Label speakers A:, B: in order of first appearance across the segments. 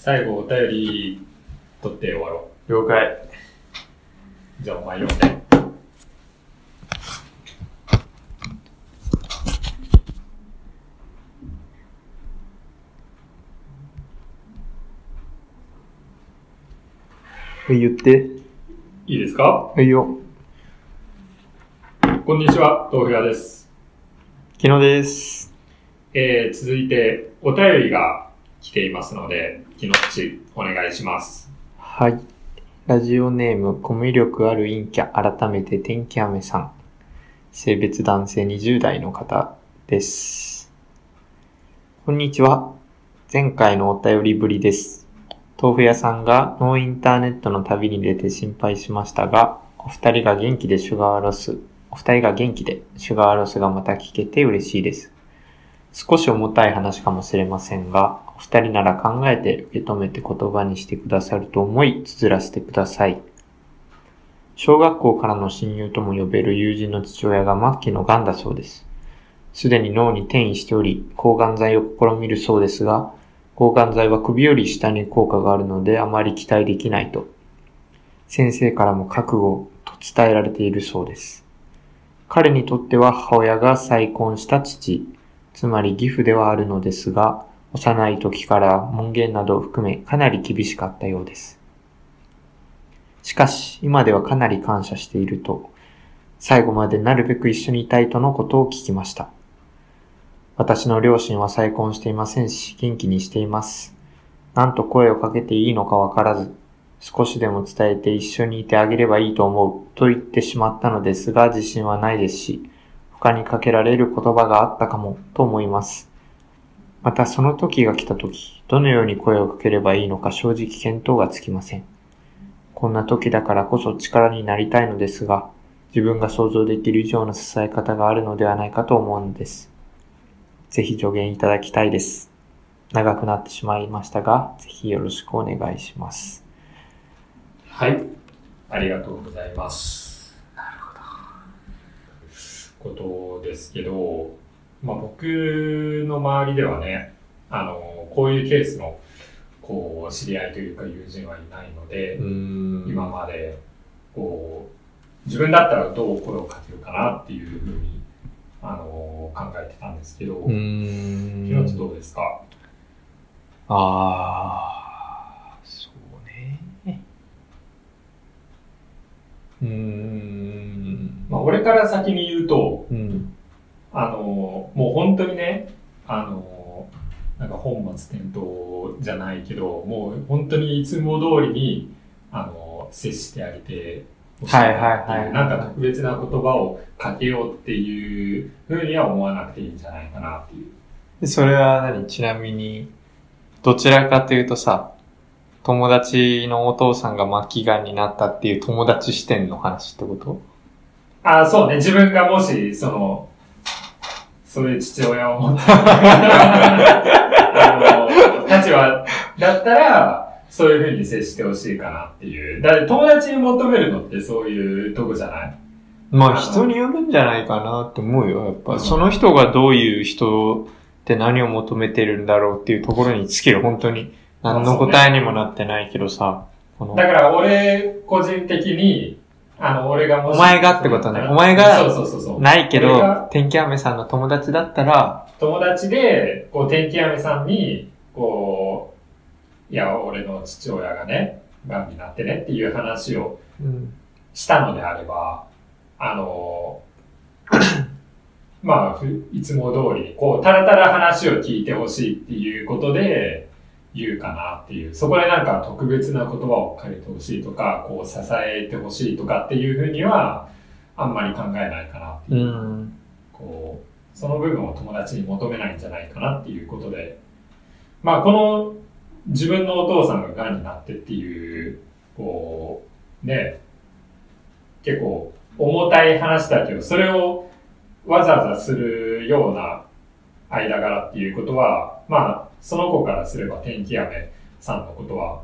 A: 最後お便り取って終わろ
B: 了解。
A: う。じゃあお前読んで。
B: はい、言って。
A: いいですか？
B: はいよ。
A: こんにちは、豆腐屋です。
B: 昨日です。
A: えー、続いてお便りが来ていますので、きのっちお願いします。
B: はい。ラジオネーム、コミュ力ある陰キャ、改めて天気雨さん。性別男性20代の方です。こんにちは。前回のお便りぶりです。豆腐屋さんがノーインターネットの旅に出て心配しましたが、お二人が元気でシュガーロス、お二人が元気でシュガーロスがまた聞けて嬉しいです。少し重たい話かもしれませんが、お二人なら考えて受け止めて言葉にしてくださると思い、綴らせてください。小学校からの親友とも呼べる友人の父親が末期の癌だそうです。すでに脳に転移しており、抗がん剤を試みるそうですが、抗がん剤は首より下に効果があるのであまり期待できないと。先生からも覚悟と伝えられているそうです。彼にとっては母親が再婚した父、つまり義父ではあるのですが、幼い時から門限などを含めかなり厳しかったようです。しかし、今ではかなり感謝していると、最後までなるべく一緒にいたいとのことを聞きました。私の両親は再婚していませんし、元気にしています。なんと声をかけていいのかわからず、少しでも伝えて一緒にいてあげればいいと思うと言ってしまったのですが、自信はないですし、他にかけられる言葉があったかもと思います。またその時が来た時、どのように声をかければいいのか正直見当がつきません。こんな時だからこそ力になりたいのですが、自分が想像できる以上の支え方があるのではないかと思うのです。ぜひ助言いただきたいです。長くなってしまいましたが、ぜひよろしくお願いします。
A: はい。ありがとうございます。なるほど。ことですけど、まあ僕の周りではね、あの、こういうケースの、こう、知り合いというか友人はいないので、
B: ん
A: 今まで、こう、自分だったらどう声をかけるかなっていうふうに、あの、考えてたんですけど、ひろち
B: ん。
A: どうですか？
B: ああ、そうね。うーん。
A: まあ俺から先に言うと、
B: うん。
A: あの、もう本当にね、あの、なんか本末転倒じゃないけど、もう本当にいつも通りに、あの、接してあげて
B: はいはいはい
A: なんか特別な言葉をかけようっていうふうには思わなくていいんじゃないかなっていう。
B: でそれは何？ちなみに、どちらかというとさ、友達のお父さんが末期癌になったっていう友達視点の話ってこと？
A: あ、そうね、自分がもし、その、そういう父親を持っ 立場だったら、そういうふうに接してほしいかなっていう。だって友達に求めるのってそういうとこじゃない
B: まあ人によるんじゃないかなって思うよ。やっぱ、
A: うん
B: その人がどういう人って何を求めてるんだろうっていうところに尽きる。本当に。何の答えにもなってないけどさ。
A: だから俺、個人的に、あの、俺がもし
B: お前がってことねお前が
A: そうそうそうそう。
B: ないけど、天気雨さんの友達だったら、
A: 友達で、こう、天気雨さんに、こう、いや、俺の父親がね、癌になってねっていう話を
B: うん、
A: したのであれば、あの、まあ、ふいつも通りに、こう、たらたら話を聞いてほしいっていうことで言うかなっていう、そこでなんか特別な言葉をかけてほしいとか、こう、支えてほしいとかっていうふうには、あんまり考えないかなって
B: う
A: いう、
B: ん、
A: こう、その部分を友達に求めないんじゃないかなっていうことで、まあ、この、自分のお父さんが癌になってっていう、こう、ね、結構重たい話だけど、それをわざわざするような間柄っていうことは、まあ、その子からすれば天気雨さんのことは、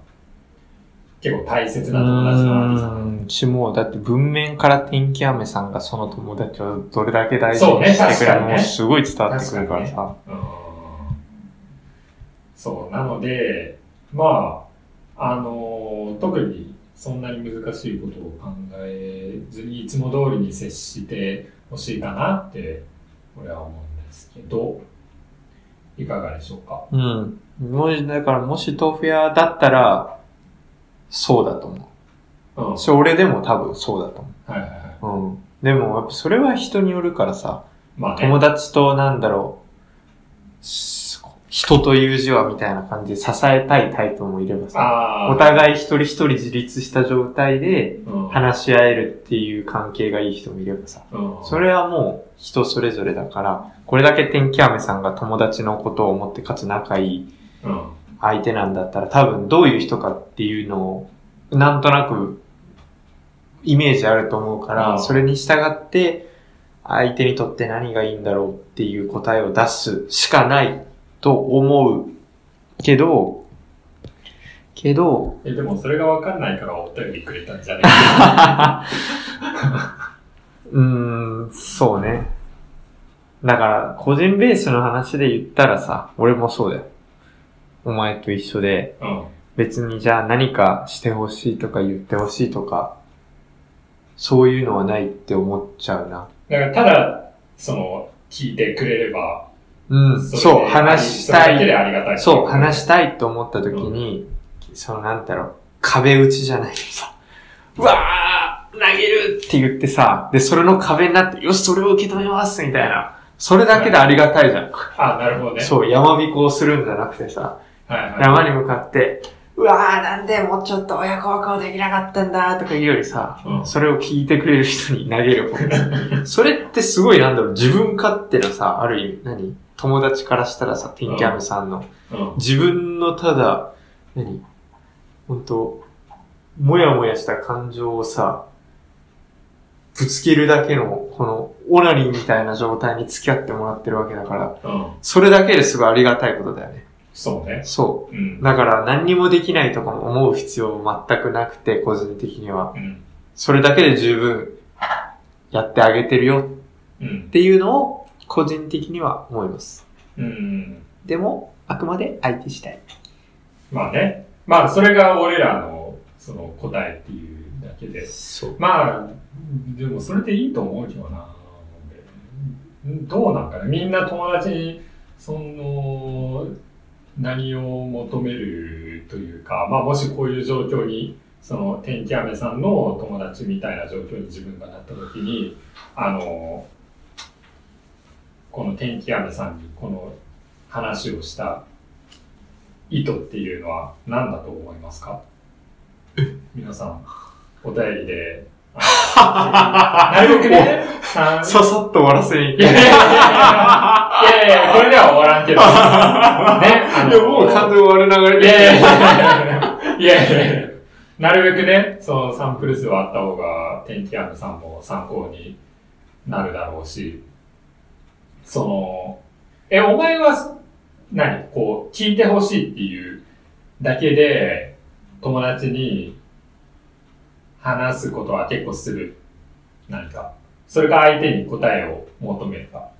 A: 結構大切な友達なわけじゃん。
B: うん。しもう、だって文面から天気雨さんがその友達をどれだけ大事にしてくれるのすごい伝わってくるから
A: 確
B: さ。
A: うんそう、なので、まあ、あの、特にそんなに難しいことを考えずに、いつも通りに接してほしいかなって、俺は思うんですけど、いかがでしょうか？
B: うん。もし、だからもし豆腐屋だったら、そうだと思
A: うん。
B: う。そ俺でも多分そうだと思
A: はいはいはい。
B: う。うん。でも、やっぱそれは人によるからさ、
A: まあね。
B: 友達となんだろう、す人という字はみたいな感じで支えたいタイプもいればさ。お互い一人一人自立した状態で
A: うん、
B: 話し合えるっていう関係がいい人もいればさ、
A: うん。
B: それはもう人それぞれだから、これだけ天気雨さんが友達のことを思ってかつ仲いい
A: うん。
B: 相手なんだったら多分どういう人かっていうのをなんとなくイメージあると思うから、
A: うん
B: それに従って相手にとって何がいいんだろうっていう答えを出すしかないと思うけど、けど、
A: え、でもそれがわかんないからお便りくれたんじゃね？えか。
B: うーん、そうね。だから、個人ベースの話で言ったらさ、俺もそうだよ。お前と一緒で、
A: うん。
B: 別にじゃあ何かしてほしいとか言ってほしいとか、そういうのはないって思っちゃうな。
A: だから、ただ、その、聞いてくれれば、
B: うん、そう、話した
A: それだけで
B: い。
A: ありがたい。
B: そう、話したいと思った時に、そのなんだろう、壁打ちじゃないけどさ、うわー投げるって言ってさ、で、それの壁になって、よし、それを受け止めますみたいな。それだけでありがたいじゃん。
A: あ、なるほどね。
B: そう、山彦をするんじゃなくてさ、
A: はいはい。
B: 山に向かって、うわーなんでもうちょっと親孝行できなかったんだとか言うよりさ、
A: うん。
B: それを聞いてくれる人に投げる方。それってすごいなんだろう、自分勝手なさ、ある意味、何？友達からしたらさ、ティンキャムさんの、
A: うん。
B: 自分のただ、何？本当もやもやした感情をさ、ぶつけるだけの、この、オナニーみたいな状態に付き合ってもらってるわけだから、
A: うん。
B: それだけですごいありがたいことだよね。
A: そうね。
B: そう。
A: うん。
B: だから何にもできないとかも思う必要全くなくて、個人的には。
A: うん。
B: それだけで十分やってあげてるよ
A: うん
B: っ。ていうのを個人的には思います。
A: うん。
B: でも、あくまで相手したい。
A: まあね。まあ、それが俺らの、その答えっていうだけで。
B: そう。
A: まあ、でもそれでいいと思うけどな。どうなんかなみんな友達に、その、何を求めるというか、まあもしこういう状況に、その天気雨さんの友達みたいな状況に自分がなった時に、あの、この天気雨さんにこの話をした意図っていうのは何だと思いますか？皆さん、お便りで、なるべくね、さん
B: ささっと終わらせに行
A: いやいやいやこれでは終わらんけど。ね。
B: いや、もう完全に終わる流れで。
A: いやいやいやいやいやなるべくね、そのサンプル数はあった方が、天気アムさんも参考になるだろうし、その、え、お前は、何？こう、聞いてほしいっていうだけで、友達に話すことは結構する。何か。それか相手に答えを求めるか。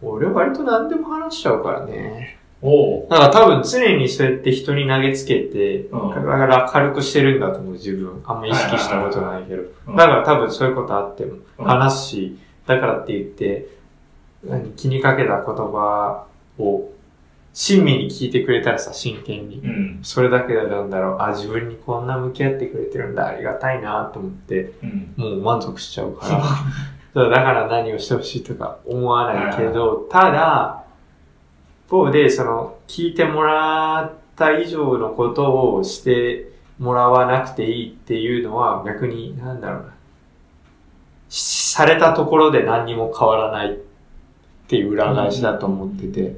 B: 俺割と何でも話しちゃうからね。
A: おう
B: なんか多分常にそうやって人に投げつけて、
A: うん
B: だから軽くしてるんだと思う自分。あんま意識したことないけど。
A: うん
B: だから多分そういうことあっても
A: うん
B: 話すし、だからって言って、何気にかけた言葉を親身に聞いてくれたらさ、真剣に。
A: うん。
B: それだけでなんだろう、あ、自分にこんな向き合ってくれてるんだ、ありがたいなと思って、
A: うん。
B: もう満足しちゃうから。そうだから何をしてほしいとか思わないけど、ただ、一方で、その、聞いてもらった以上のことをしてもらわなくていいっていうのは逆に、なんだろうな。しされたところで何にも変わらないっていう裏返しだと思ってて、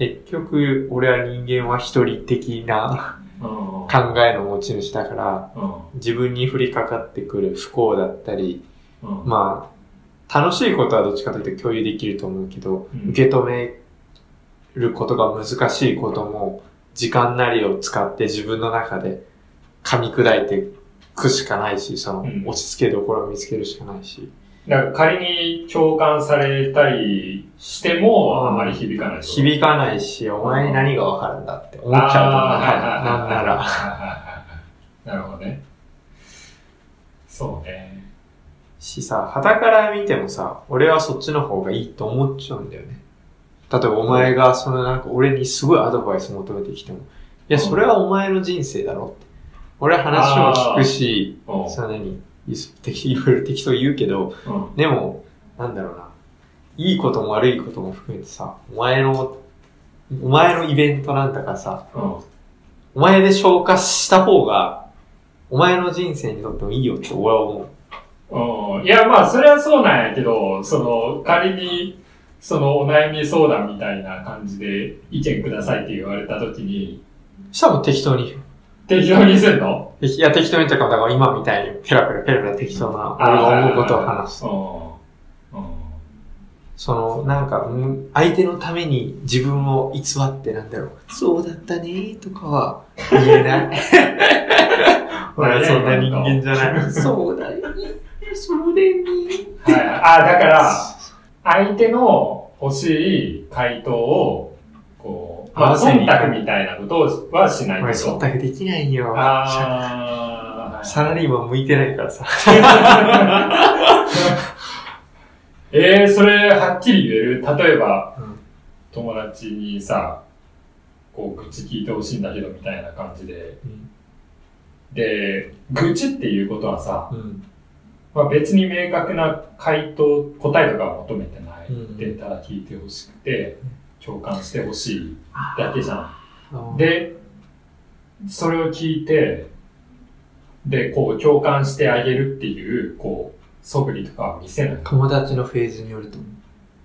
B: 結局、俺は人間は一人的な
A: うん。
B: 考えの持ち主だから、
A: うん。
B: 自分に降りかかってくる不幸だったり、
A: うん。
B: まあ、楽しいことはどっちかというと共有できると思うけど、
A: うん
B: 受け止めることが難しいことも、時間なりを使って自分の中で噛み砕いていくしかないし、その
A: うん、
B: 落ち着けどころを見つけるしかないし、
A: だから仮に共感されたりしても、あまり響かない。
B: 響かないし、お前に何がわかるんだって思っちゃうと思う。なんなら。
A: なるほどね。そうね。
B: しさ、肌から見てもさ、俺はそっちの方がいいと思っちゃうんだよね。例えばお前がそのなんか俺にすごいアドバイス求めてきても、いや、それはお前の人生だろって。俺は話も聞くし、それ何 いろいろ適当言うけど、
A: うん、
B: でも、なんだろうな。いいことも悪いことも含めてさ、お前の、お前のイベントなんだからさ、
A: うん、
B: お前で消化した方が、お前の人生にとってもいいよって俺は思
A: う。うん、いや、まあ、それはそうなんやけど、その、仮に、そのお悩み相談みたいな感じで意見くださいって言われたときに、
B: したらもう適当に。
A: 適当にすんの？
B: いや、適当にとか、だから今みたいにペラペラペラペラ適当な、俺が思うことを話す。その、なんか、相手のために自分を偽ってなんだろう。そうだったねとかは言えない。俺はそんな人間じゃない。そうだよね。そうだよね。
A: はい。あ、だから、相手の欲しい回答を、まあ、忖度みたいなことはしないけど。
B: 忖度できないよ。
A: あ
B: サラリーマン向いてないからさ。
A: え えー、それはっきり言える？例えば、うん、友達にさ、こう、愚痴聞いてほしいんだけど、みたいな感じで。うん、で、愚痴っていうことはさ、うんまあ、別に明確な回答、答えとかは求めてない。で、ただ聞いてほしくて、共感してほしいだけじゃん。で、それを聞いて、で、こう、共感してあげるっていう、こう、素振りとかは見せない。
B: 友達のフェーズによると思う。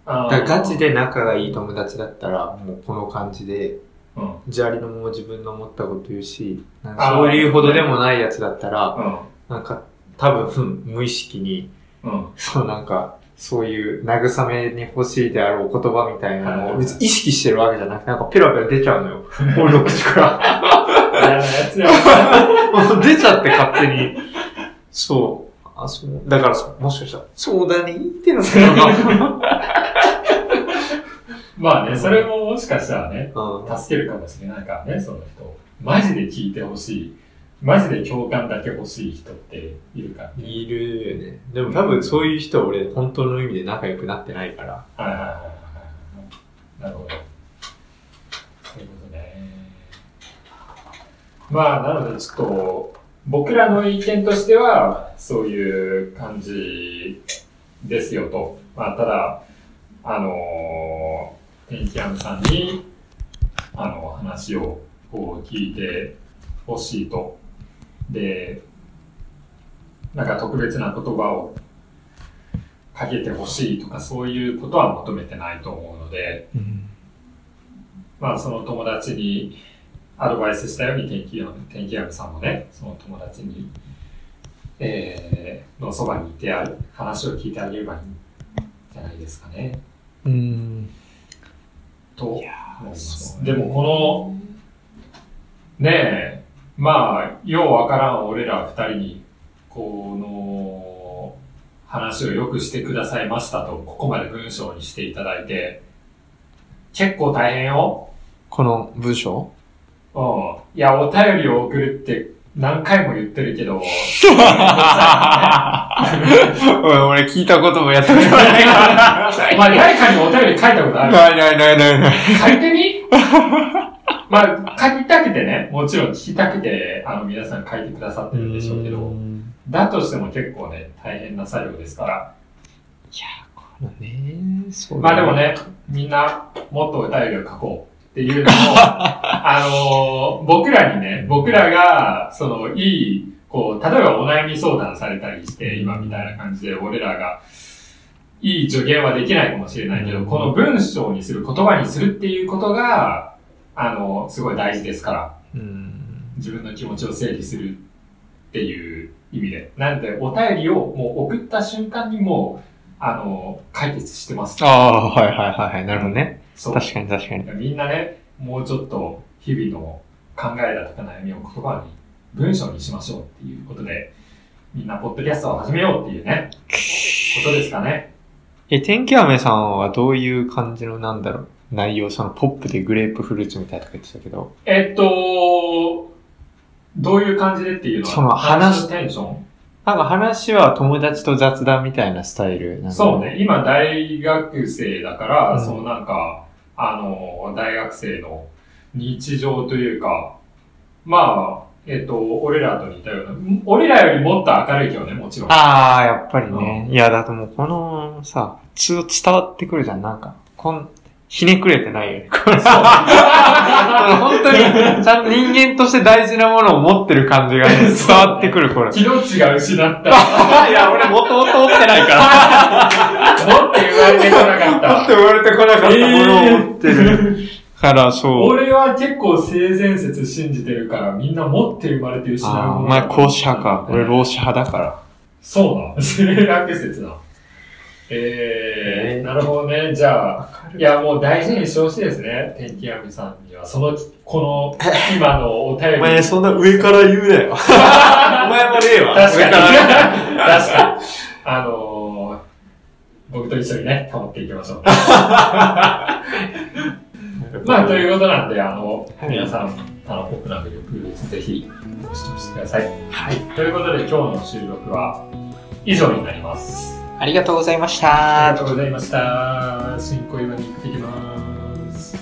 B: だからガチで仲がいい友達だったら、もうこの感じで、うん、砂利のまま自分の思ったこと言うし、そういうほどでもないやつだったら、うん、なんか多分、無意識に、うん、そうなんか、そういう慰めに欲しいであろう言葉みたいなのを別に意識してるわけじゃなくて、なんかペラペラ出ちゃうのよ。俺の口から。出ちゃって勝手に。そう。あ、そう。だからもしかしたら、そうだね、ってのか
A: まあね、それももしかしたらね、うん、助けるかもしれないからね、その人。マジで聞いてほしい。マジで共感だけ欲しい人っているか、
B: ね、いるよね。でも多分そういう人俺本当の意味で仲良くなってないから。
A: はいはいはいはい。なるほど。そういうことね。まあ、なのでちょっと、僕らの意見としては、そういう感じですよと。まあ、ただ、あのー、天気屋さんに、あの、話をこう聞いてほしいとで、なんか特別な言葉をかけてほしいとかそういうことは求めてないと思うので、うん、まあその友達にアドバイスしたように天気天気屋さんもね、その友達に、えー、のそばにいてある、話を聞いてあげればいいんじゃないですかね。
B: うん。
A: と思います。でもこの、ねえ、まあ、ようわからん俺ら二人に、この、話をよくしてくださいましたと、ここまで文章にしていただいて、結構大変よ。
B: この文章？
A: うん。いや、お便りを送るって何回も言ってるけど、
B: 俺聞いたこともやったことないから。
A: まあ、誰かにお便り書いたことある？
B: ないないないないない。
A: 書いてみ？まあ、書きたくてね、もちろん聞きたくて、あの、皆さん書いてくださってるんでしょうけど、だとしても結構ね、大変な作業ですから。
B: いや、このね、
A: そう、まあでもね、みんな、もっとお便りを書こうっていうのも、あのー、僕らにね、僕らが、その、いい、こう、例えばお悩み相談されたりして、今みたいな感じで、俺らが、いい助言はできないかもしれないけど、この文章にする、言葉にするっていうことが、あの、すごい大事ですから、うん、自分の気持ちを整理するっていう意味で。なんで、お便りをもう送った瞬間にもう、あの、解決してます。
B: ああ、はいはいはいはい。なるほどね。そう。確かに確かに。
A: みんなね、もうちょっと日々の考えだとか悩みを言葉に、文章にしましょうっていうことで、みんなポッドキャストを始めようっていうね。ことですかね。
B: え、天気雨さんはどういう感じのなんだろう内容、そのポップでグレープフルーツみたいとか言ってたけど。
A: えっと、どういう感じでっていうのは？
B: その話
A: のテンション？
B: なんか話は友達と雑談みたいなスタイルなんだ
A: そう。ね。今大学生だから、
B: うん
A: そのなんか、あの、大学生の日常というか、まあ、えっと、俺らと似たような、ん俺らよりもっと明るいけどね、もちろん。
B: ああ、やっぱりね。いや、だともうこのさ、普通伝わってくるじゃん。なんか、こん、ひねくれてないよね。これ本当に、ちゃんと人間として大事なものを持ってる感じが 伝わってくる、これ。
A: 気の血が失った。
B: いや、俺もともと持ってないから。
A: もっと言われてこなかっ
B: 持って
A: た。
B: 言われてこなかったものを持ってる。から、そう。
A: 俺は結構性善説信じてるから、みんな持って生まれて失う
B: ああ、
A: もの。
B: お前孔子派か。俺老子派だから。
A: そうなの性悪説な。えー、なるほどね。じゃあ、いや、もう大事にしてほしいですね。天気闇さんには。その、この、今のお便り。
B: お前そんな上から言うなよ。お前もねえわ。
A: 確かに。確かに。あのー、僕と一緒にね、保っていきましょう。まあ、ということなんで、あの、
B: はい
A: 皆さん、あの、ポップなグループ、ぜひ、視聴してください。
B: はい。
A: ということで、今日の収録は以上になります。
B: ありがとうございまし
A: あり
B: た
A: が。とうございました。新小岩に行ってきます。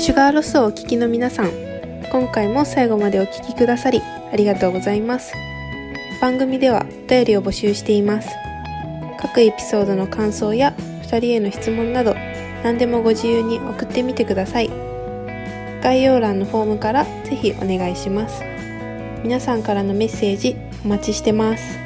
C: シュガーロスをお聞きの皆さん、今回も最後までお聞きくださりありがとうございます。番組ではお便りを募集しています。各エピソードの感想や2人への質問など何でもご自由に送ってみてください。概要欄のフォームから是非お願いします。皆さんからのメッセージお待ちしてます。